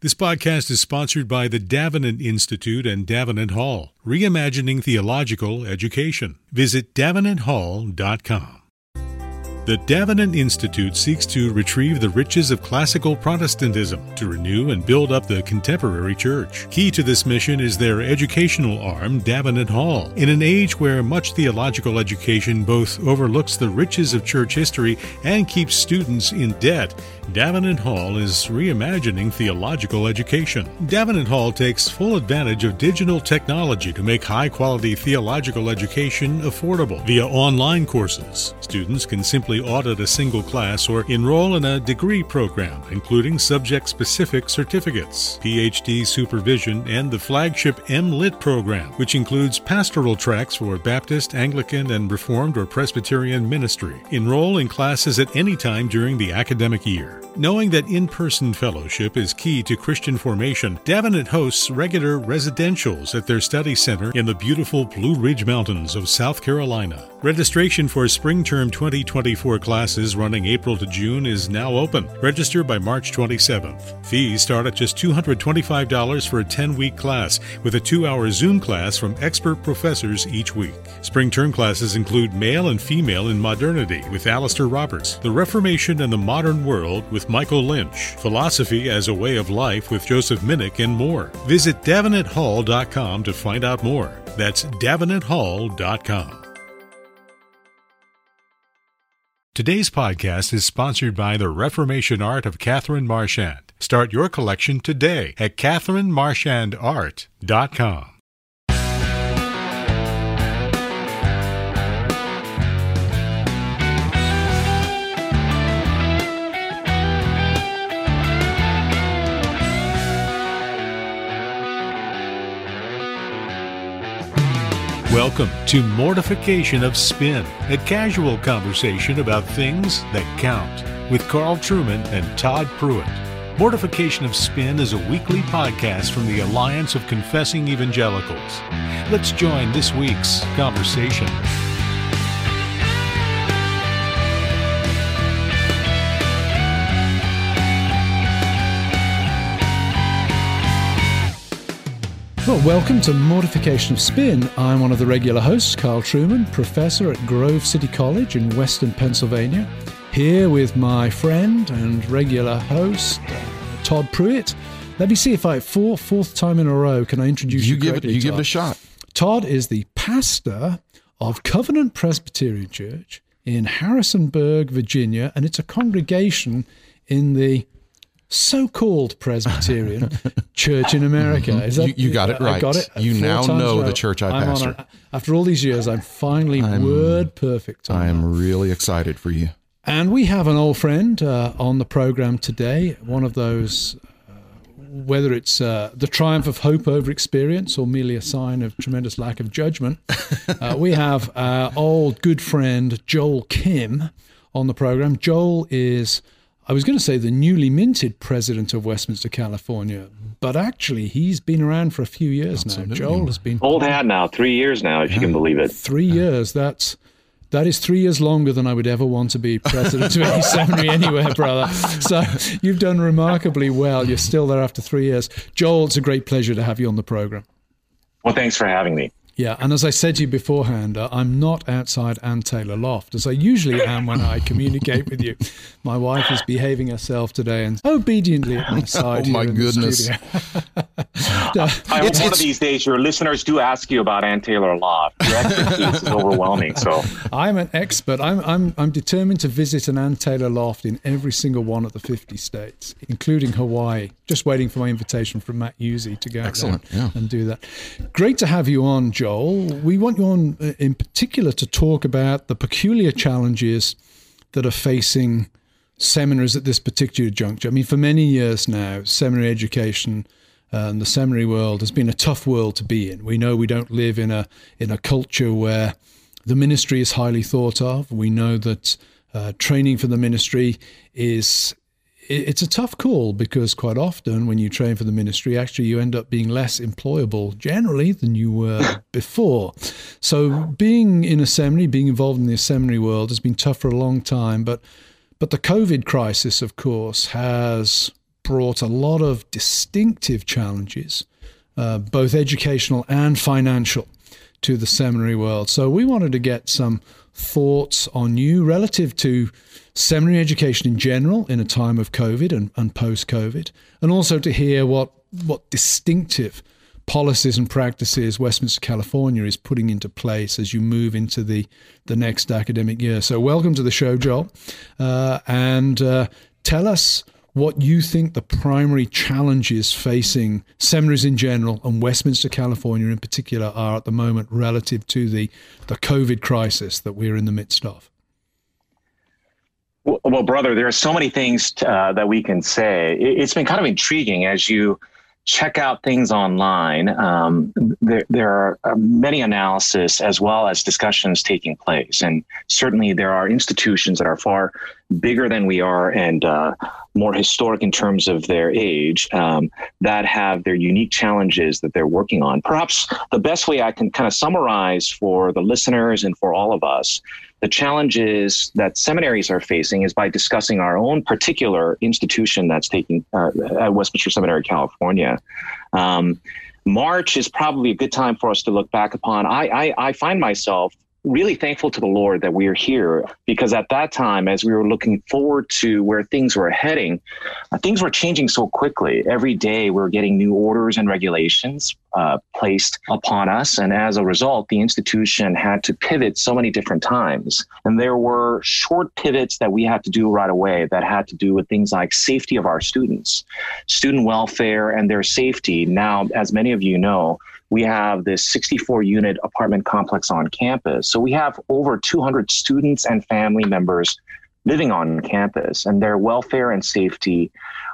This podcast is sponsored by the Davenant Institute and Davenant Hall, reimagining theological education. Visit davenanthall.com. The Davenant Institute seeks to retrieve the riches of classical Protestantism to renew and build up the contemporary church. Key to this mission is their educational arm, Davenant Hall. In an age where much theological education both overlooks the riches of church history and keeps students in debt, Davenant Hall is reimagining theological education. Davenant Hall takes full advantage of digital technology to make high quality theological education affordable via online courses. Students can simply audit a single class or enroll in a degree program, including subject specific certificates, PhD supervision, and the flagship MLit program, which includes pastoral tracks for Baptist, Anglican, and Reformed or Presbyterian ministry. Enroll in classes at any time during the academic year. Knowing that in person fellowship is key to Christian formation, Davenant hosts regular residentials at their study center in the beautiful Blue Ridge Mountains of South Carolina. Registration for spring term 2024 classes running April to June is now open. Register by March 27th. Fees start at just $225 for a 10 week class, with a two hour Zoom class from expert professors each week. Spring term classes include male and female in modernity with Alastair Roberts, the Reformation and the Modern World with Michael Lynch, philosophy as a way of life with Joseph Minich, and more. Visit davenanthall.com to find out more. That's davenanthall.com. Today's podcast is sponsored by the Reformation Art of Catherine Marchand. Start your collection today at catherinemarchandart.com. Welcome to Mortification of Spin, a casual conversation about things that count with Carl Trueman and Todd Pruitt. Mortification of Spin is a weekly podcast from the Alliance of Confessing Evangelicals. Let's join this week's conversation. Well, welcome to Mortification of Spin. I'm one of the regular hosts, Carl Trueman, professor at Grove City College in Western Pennsylvania, here with my friend and regular host, Todd Pruitt. Let me see if I, for fourth time in a row, can I introduce you? You give it. correctly, You give it a shot. Todd is the pastor of Covenant Presbyterian Church in Harrisonburg, Virginia, and it's a congregation in the so-called Presbyterian Church in America. Mm-hmm. You- you got it I right. got it. You now know the church I I'm pastor. a- after all these years, I'm finally word perfect. I that. am really excited for you. And we have an old friend uh, on the program today, one of those, uh, whether it's uh, the triumph of hope over experience or merely a sign of tremendous lack of judgment. Uh, we have our old good friend Joel Kim on the program. Joel is, I was going to say, the newly minted president of Westminster, California, but actually he's been around for a few years now. Joel has been Old hat now, three years now, if you can believe it. three years. That's that is three years longer than I would ever want to be president of any seminary anywhere, brother. So you've done remarkably well. You're still there after three years. Joel, it's a great pleasure to have you on the program. Well, thanks for having me. Yeah, and as I said to you beforehand, uh, I'm not outside Ann Taylor Loft as I usually am when I communicate with you. My wife is behaving herself today and obediently at my side. Oh, my here in goodness. studio. I hope It's- one it's- of these days your listeners do ask you about Ann Taylor Loft. Your expertise is overwhelming. So I'm an expert. I'm, I'm, I'm determined to visit an Ann Taylor loft in every single one of the 50 states, including Hawaii. Just waiting for my invitation from Matt Usey to go Excellent, yeah. and do that. Great to have you on, Joel. We want you on uh, in particular to talk about the peculiar challenges that are facing seminaries at this particular juncture. I mean, for many years now, seminary education uh, and the seminary world has been a tough world to be in. We know we don't live in a in a culture where the ministry is highly thought of. We know that uh, training for the ministry is it's a tough call because quite often when you train for the ministry, actually you end up being less employable generally than you were before. So being in a seminary, being involved in the seminary world has been tough for a long time. But but the COVID crisis, of course, has brought a lot of distinctive challenges, uh, both educational and financial, to the seminary world. So we wanted to get some thoughts on you relative to seminary education in general in a time of COVID and, and post COVID, and also to hear what, what distinctive policies and practices Westminster, California is putting into place as you move into the, the next academic year. So, welcome to the show, Joel. Uh, and uh, tell us what you think the primary challenges facing seminaries in general and Westminster, California in particular are at the moment relative to the, the COVID crisis that we're in the midst of. Well, well brother, there are so many things uh, that we can say. It's been kind of intriguing as you check out things online. Um, there, there are uh, many analysis as well as discussions taking place, and certainly there are institutions that are far bigger than we are and uh, more historic in terms of their age um, that have their unique challenges that they're working on. Perhaps the best way I can kind of summarize for the listeners and for all of us the challenges that seminaries are facing is by discussing our own particular institution that's taking uh, at Westminster Seminary, California. Um, March is probably a good time for us to look back upon. I, I, I find myself really thankful to the Lord that we are here because at that time, as we were looking forward to where things were heading, uh, things were changing so quickly. Every day, we are getting new orders and regulations uh, placed upon us. And as a result, the institution had to pivot so many different times. And there were short pivots that we had to do right away that had to do with things like safety of our students, student welfare, and their safety. Now, as many of you know, we have this 64 unit apartment complex on campus. So we have over 200 students and family members living on campus, and their welfare and safety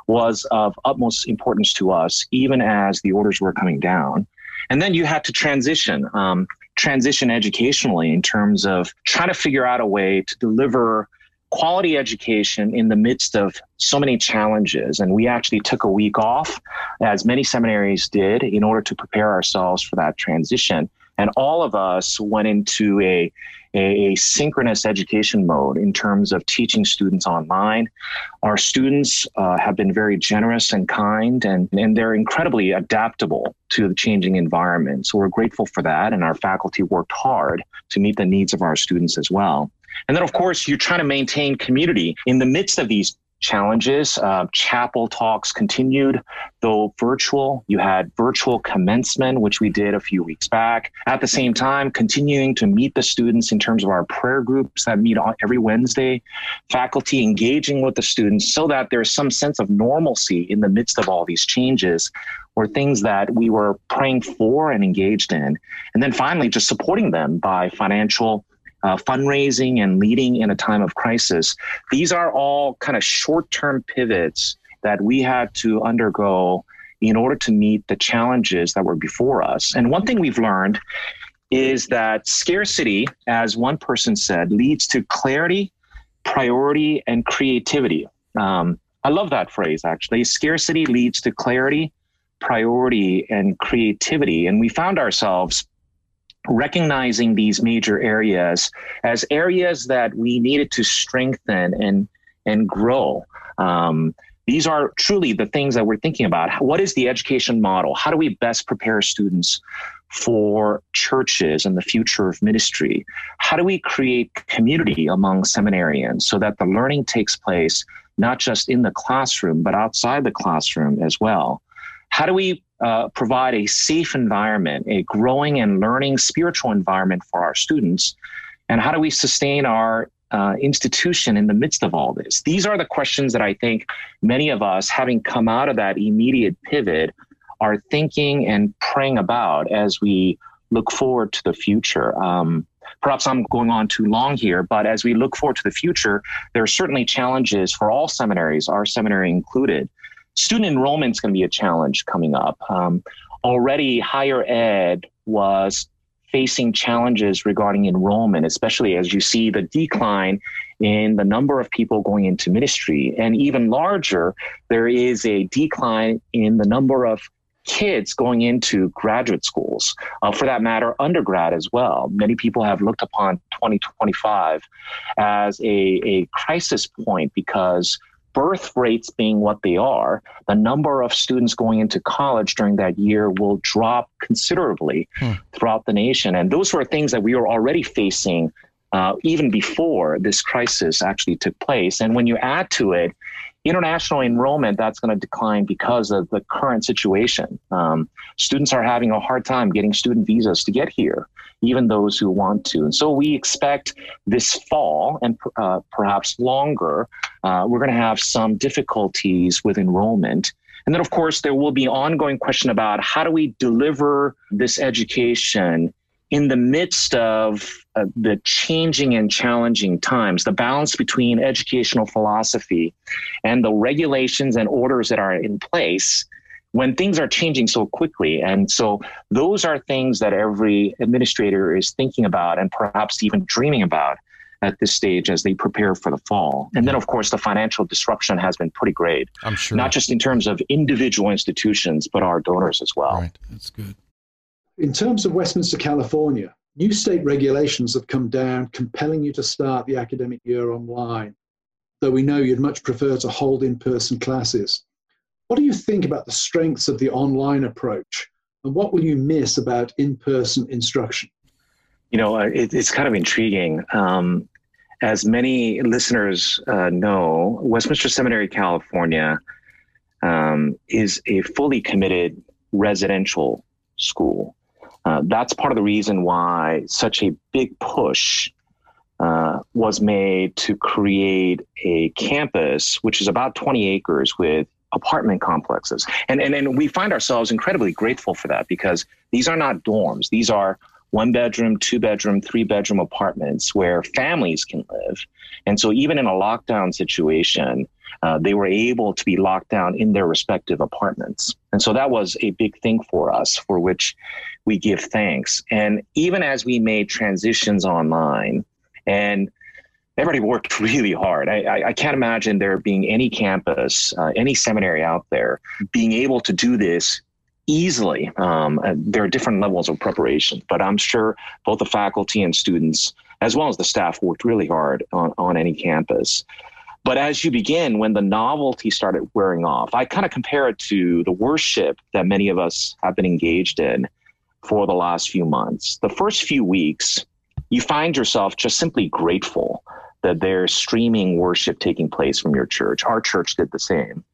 was of utmost importance to us, even as the orders were coming down. And then you had to transition, um, transition educationally in terms of trying to figure out a way to deliver quality education in the midst of so many challenges. And we actually took a week off, as many seminaries did, in order to prepare ourselves for that transition. And all of us went into a, a, synchronous education mode in terms of teaching students online. Our students uh, have been very generous and kind, and, and they're incredibly adaptable to the changing environment. So we're grateful for that, and our faculty worked hard to meet the needs of our students as well. And then, of course, you're trying to maintain community in the midst of these challenges. Uh, chapel talks continued, though virtual. You had virtual commencement, which we did a few weeks back. At the same time, continuing to meet the students in terms of our prayer groups that meet on every Wednesday, faculty engaging with the students so that there's some sense of normalcy in the midst of all these changes or things that we were praying for and engaged in. And then finally, just supporting them by financial uh, fundraising and leading in a time of crisis. These are all kind of short term pivots that we had to undergo in order to meet the challenges that were before us. And one thing we've learned is that scarcity, as one person said, leads to clarity, priority, and creativity. Um, I love that phrase, actually. Scarcity leads to clarity, priority, and creativity. And we found ourselves recognizing these major areas as areas that we needed to strengthen and and grow. Um, these are truly the things that we're thinking about. What is the education model? How do we best prepare students for churches and the future of ministry? How do we create community among seminarians so that the learning takes place not just in the classroom, but outside the classroom as well? How do we uh, provide a safe environment, a growing and learning spiritual environment for our students? And how do we sustain our uh, institution in the midst of all this? These are the questions that I think many of us, having come out of that immediate pivot, are thinking and praying about as we look forward to the future. Um, perhaps I'm going on too long here, but as we look forward to the future, there are certainly challenges for all seminaries, our seminary included student enrollment is going to be a challenge coming up. Um, already, higher ed was facing challenges regarding enrollment, especially as you see the decline in the number of people going into ministry. And even larger, there is a decline in the number of kids going into graduate schools, uh, for that matter, undergrad as well. Many people have looked upon 2025 as a, a crisis point because birth rates being what they are, the number of students going into college during that year will drop considerably hmm. throughout the nation. And those were things that we were already facing uh, even before this crisis actually took place. And when you add to it international enrollment, that's going to decline because of the current situation. Um, students are having a hard time getting student visas to get here, even those who want to. And so we expect this fall and uh, perhaps longer, uh, we're going to have some difficulties with enrollment. And then, of course, there will be ongoing question about how do we deliver this education in the midst of uh, the changing and challenging times, the balance between educational philosophy and the regulations and orders that are in place when things are changing so quickly. And so those are things that every administrator is thinking about and perhaps even dreaming about at this stage as they prepare for the fall. And then, of course, the financial disruption has been pretty great. I'm sure. Not just in terms of individual institutions, but our donors as well. Right. That's good. In terms of Westminster, California, new state regulations have come down compelling you to start the academic year online, though we know you'd much prefer to hold in person classes. What do you think about the strengths of the online approach, and what will you miss about in person instruction? You know, uh, it, it's kind of intriguing. Um, as many listeners uh, know, Westminster Seminary, California um, is a fully committed residential school. Uh, that's part of the reason why such a big push uh, was made to create a campus, which is about 20 acres with apartment complexes. And, and, and we find ourselves incredibly grateful for that because these are not dorms. These are one bedroom, two bedroom, three bedroom apartments where families can live. And so even in a lockdown situation, uh, they were able to be locked down in their respective apartments. And so that was a big thing for us, for which we give thanks. And even as we made transitions online, and everybody worked really hard. I, I, I can't imagine there being any campus, uh, any seminary out there being able to do this easily. Um, uh, there are different levels of preparation, but I'm sure both the faculty and students, as well as the staff, worked really hard on, on any campus. But as you begin, when the novelty started wearing off, I kind of compare it to the worship that many of us have been engaged in for the last few months. The first few weeks, you find yourself just simply grateful that there's streaming worship taking place from your church. Our church did the same.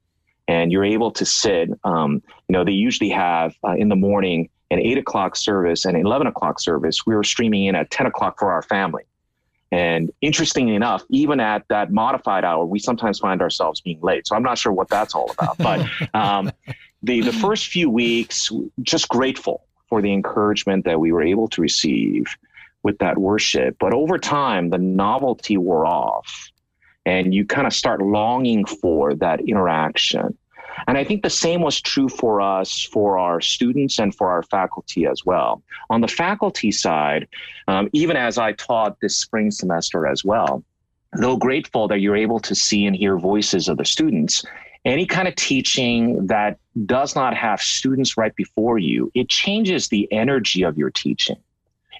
And you're able to sit, um, you know, they usually have uh, in the morning an eight o'clock service and an 11 o'clock service. We were streaming in at 10 o'clock for our family. And interestingly enough, even at that modified hour, we sometimes find ourselves being late. So I'm not sure what that's all about. But um, the the first few weeks, just grateful for the encouragement that we were able to receive with that worship. But over time, the novelty wore off, and you kind of start longing for that interaction. And I think the same was true for us, for our students, and for our faculty as well. On the faculty side, um, even as I taught this spring semester as well, though grateful that you're able to see and hear voices of the students, any kind of teaching that does not have students right before you, it changes the energy of your teaching.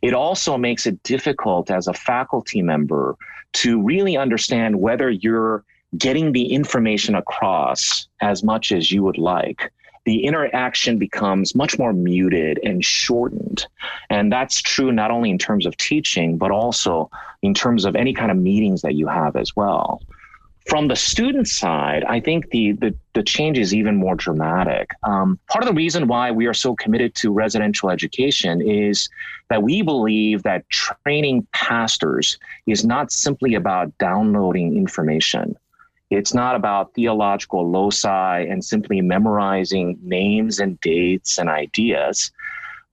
It also makes it difficult as a faculty member to really understand whether you're getting the information across as much as you would like, the interaction becomes much more muted and shortened. And that's true not only in terms of teaching, but also in terms of any kind of meetings that you have as well. From the student side, I think the, the, the change is even more dramatic. Um, part of the reason why we are so committed to residential education is that we believe that training pastors is not simply about downloading information it's not about theological loci and simply memorizing names and dates and ideas,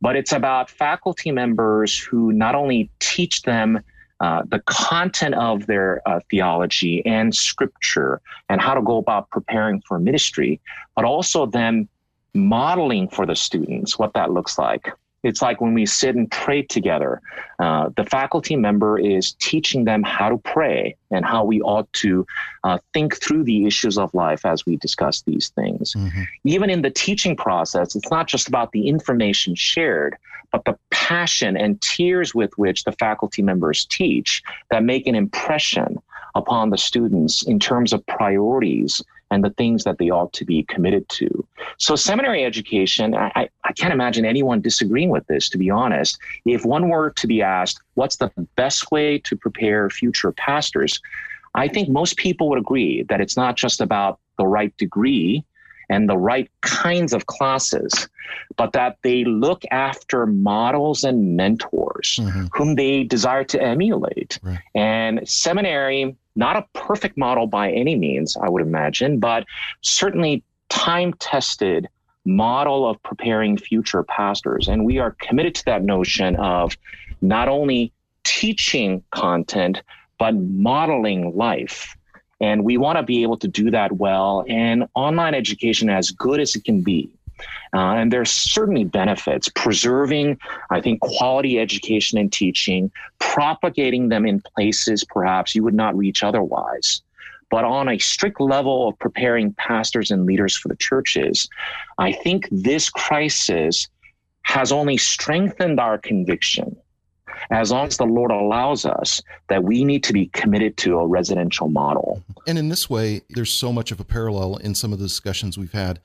but it's about faculty members who not only teach them uh, the content of their uh, theology and scripture and how to go about preparing for ministry, but also them modeling for the students what that looks like. It's like when we sit and pray together, uh, the faculty member is teaching them how to pray and how we ought to uh, think through the issues of life as we discuss these things. Mm-hmm. Even in the teaching process, it's not just about the information shared, but the passion and tears with which the faculty members teach that make an impression upon the students in terms of priorities and the things that they ought to be committed to. So, seminary education, I, I can't imagine anyone disagreeing with this, to be honest. If one were to be asked, what's the best way to prepare future pastors? I think most people would agree that it's not just about the right degree and the right kinds of classes, but that they look after models and mentors mm-hmm. whom they desire to emulate. Right. And seminary, not a perfect model by any means, I would imagine, but certainly time tested model of preparing future pastors. And we are committed to that notion of not only teaching content, but modeling life. And we want to be able to do that well. And online education, as good as it can be, uh, and there's certainly benefits preserving, I think, quality education and teaching, propagating them in places perhaps you would not reach otherwise. But on a strict level of preparing pastors and leaders for the churches, I think this crisis has only strengthened our conviction as long as the Lord allows us, that we need to be committed to a residential model. And in this way, there's so much of a parallel in some of the discussions we've had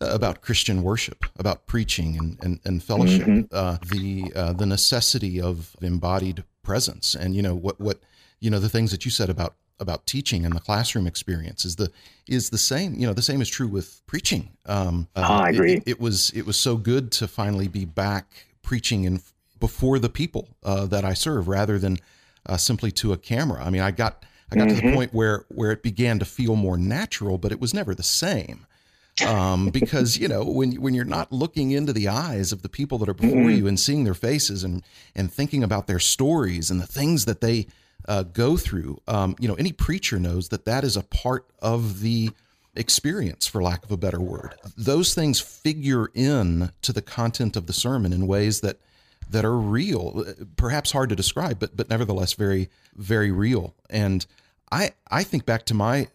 about Christian worship, about preaching and, and, and fellowship, mm-hmm. uh, the uh, the necessity of embodied presence, and you know what what you know the things that you said about about teaching and the classroom experience is the is the same. You know, the same is true with preaching. Um, uh, I agree. It, it, was it was so good to finally be back preaching in before the people uh, that I serve rather than uh, simply to a camera. I mean, I got I got mm-hmm. to the mm-hmm. point where where it began to feel more natural, but it was never the same. Um, because you know when when you're not looking into the eyes of the people that are before mm-hmm. you and seeing their faces and and thinking about their stories and the things that they uh, go through, um, you know, any preacher knows that that is a part of the experience, for lack of a better word. Those things figure in to the content of the sermon in ways that that are real, perhaps hard to describe, but but nevertheless very very real. And I I think back to my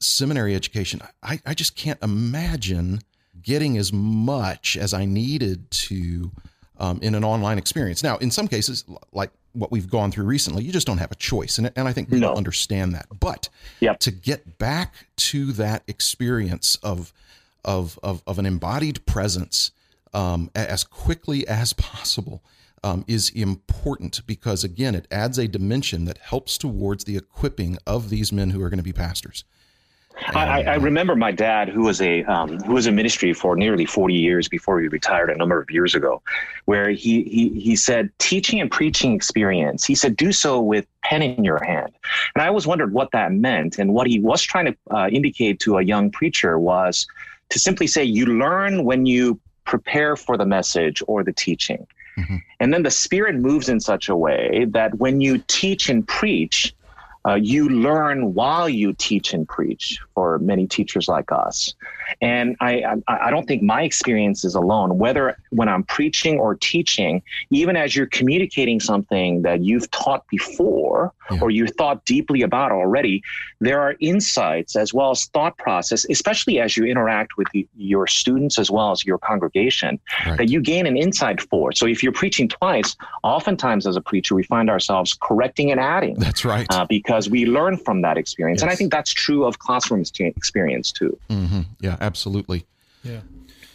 seminary education. I, I just can't imagine getting as much as I needed to um, in an online experience. Now, in some cases, like what we've gone through recently, you just don't have a choice, and and I think people no. understand that. But yep. to get back to that experience of of of, of an embodied presence um, as quickly as possible um, is important because, again, it adds a dimension that helps towards the equipping of these men who are going to be pastors. I, I, remember my dad, who was a um, who was in ministry for nearly forty years before he retired a number of years ago, where he he he said teaching and preaching experience. He said do so with pen in your hand, and I always wondered what that meant. And what he was trying to uh, indicate to a young preacher was to simply say you learn when you prepare for the message or the teaching. Mm-hmm. And then the Spirit moves in such a way that when you teach and preach, uh, you learn while you teach and preach for many teachers like us. And I, I, I, don't think my experience is alone, whether when I'm preaching or teaching, even as you're communicating something that you've taught before yeah. or you thought deeply about already, there are insights as well as thought process, especially as you interact with the, your students as well as your congregation, right. that you gain an insight for. So if you're preaching twice, oftentimes as a preacher, we find ourselves correcting and adding. That's right. Uh, because we learn from that experience. Yes. And I think that's true of classroom experience too. Mm-hmm. Yeah, absolutely. Yeah.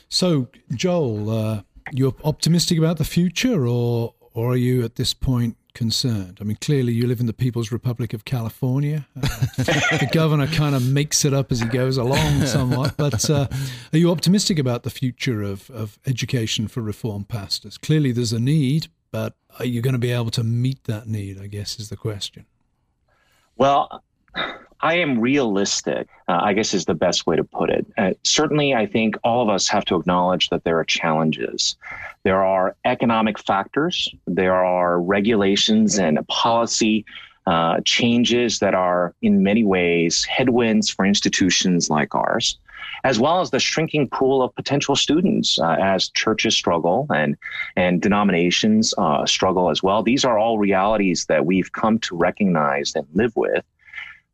So, Joel, uh, you're optimistic about the future, or or are you at this point concerned? I mean, clearly you live in the People's Republic of California. Uh, the governor kind of makes it up as he goes along somewhat. But uh, are you optimistic about the future of, of education for Reformed pastors? Clearly there's a need, but are you going to be able to meet that need? I guess is the question. Well, I am realistic, uh, I guess is the best way to put it. Uh, certainly, I think all of us have to acknowledge that there are challenges. There are economic factors, there are regulations and policy uh, changes that are, in many ways, headwinds for institutions like ours, as well as the shrinking pool of potential students uh, as churches struggle and, and denominations uh, struggle as well. These are all realities that we've come to recognize and live with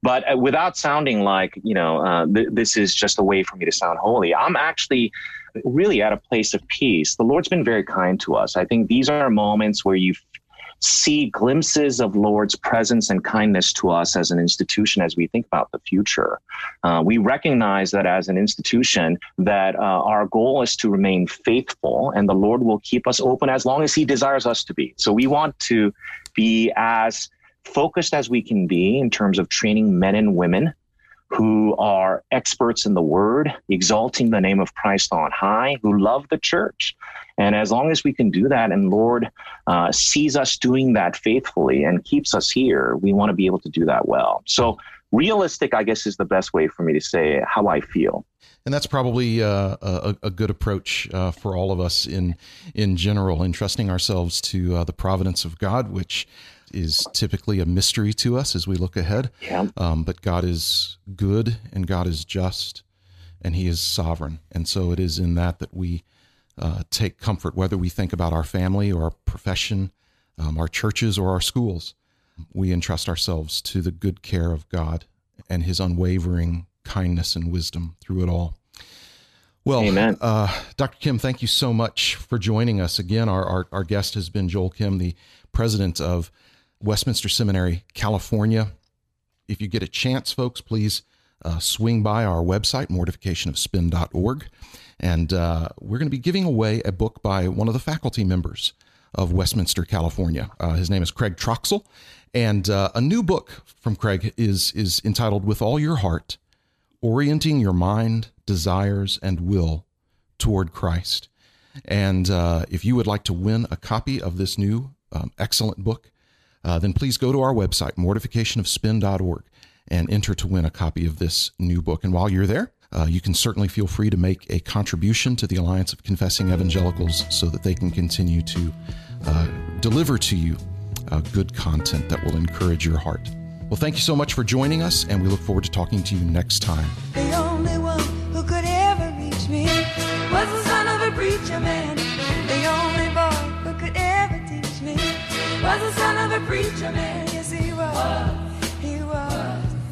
but uh, without sounding like you know uh, th- this is just a way for me to sound holy i'm actually really at a place of peace the lord's been very kind to us i think these are moments where you see glimpses of Lord's presence and kindness to us as an institution as we think about the future. Uh, we recognize that as an institution that uh, our goal is to remain faithful and the Lord will keep us open as long as he desires us to be. So we want to be as focused as we can be in terms of training men and women who are experts in the word, exalting the name of Christ on high, who love the church. And as long as we can do that and Lord uh, sees us doing that faithfully and keeps us here, we want to be able to do that well. So, realistic, I guess, is the best way for me to say how I feel. And that's probably uh, a, a, good approach uh, for all of us in in general, entrusting ourselves to uh, the providence of God, which is typically a mystery to us as we look ahead. Yeah. Um, but God is good and God is just and He is sovereign. And so it is in that that we uh, take comfort, whether we think about our family or our profession, um, our churches or our schools. We entrust ourselves to the good care of God and His unwavering kindness and wisdom through it all. Well, Amen. Uh, Dr. Kim, thank you so much for joining us again. Our, our, our guest has been Joel Kim, the president of Westminster Seminary, California. If you get a chance, folks, please uh, swing by our website, mortificationofspin.org. And uh, we're going to be giving away a book by one of the faculty members of Westminster, California. Uh, his name is Craig Troxel. And uh, a new book from Craig is, is entitled With All Your Heart Orienting Your Mind, Desires, and Will Toward Christ. And uh, if you would like to win a copy of this new um, excellent book, uh, then please go to our website, mortificationofspin.org, and enter to win a copy of this new book. And while you're there, uh, you can certainly feel free to make a contribution to the Alliance of Confessing Evangelicals so that they can continue to uh, deliver to you uh, good content that will encourage your heart. Well, thank you so much for joining us, and we look forward to talking to you next time. The only one who could ever reach me was the son of a preacher man. The only boy who could ever teach me was the son of a preacher man.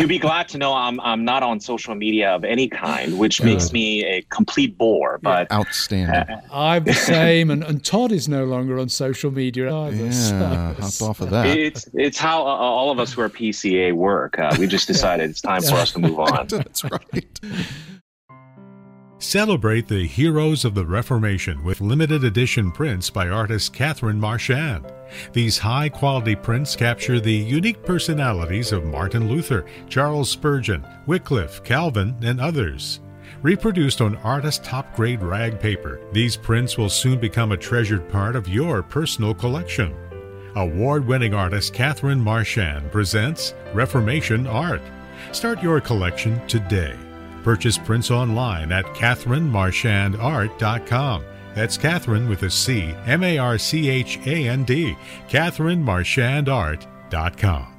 You'd be glad to know I'm I'm not on social media of any kind, which makes me a complete bore. But outstanding. Uh, I'm the same, and, and Todd is no longer on social media either. Yeah, so. hop off of that. It's it's how uh, all of us who are PCA work. Uh, we just decided it's time for us to move on. That's right. Celebrate the heroes of the Reformation with limited edition prints by artist Catherine Marchand. These high quality prints capture the unique personalities of Martin Luther, Charles Spurgeon, Wycliffe, Calvin, and others. Reproduced on artist top grade rag paper, these prints will soon become a treasured part of your personal collection. Award winning artist Catherine Marchand presents Reformation Art. Start your collection today. Purchase prints online at CatherineMarchandArt.com. That's Catherine with a C, M A R C H A N D, CatherineMarchandArt.com.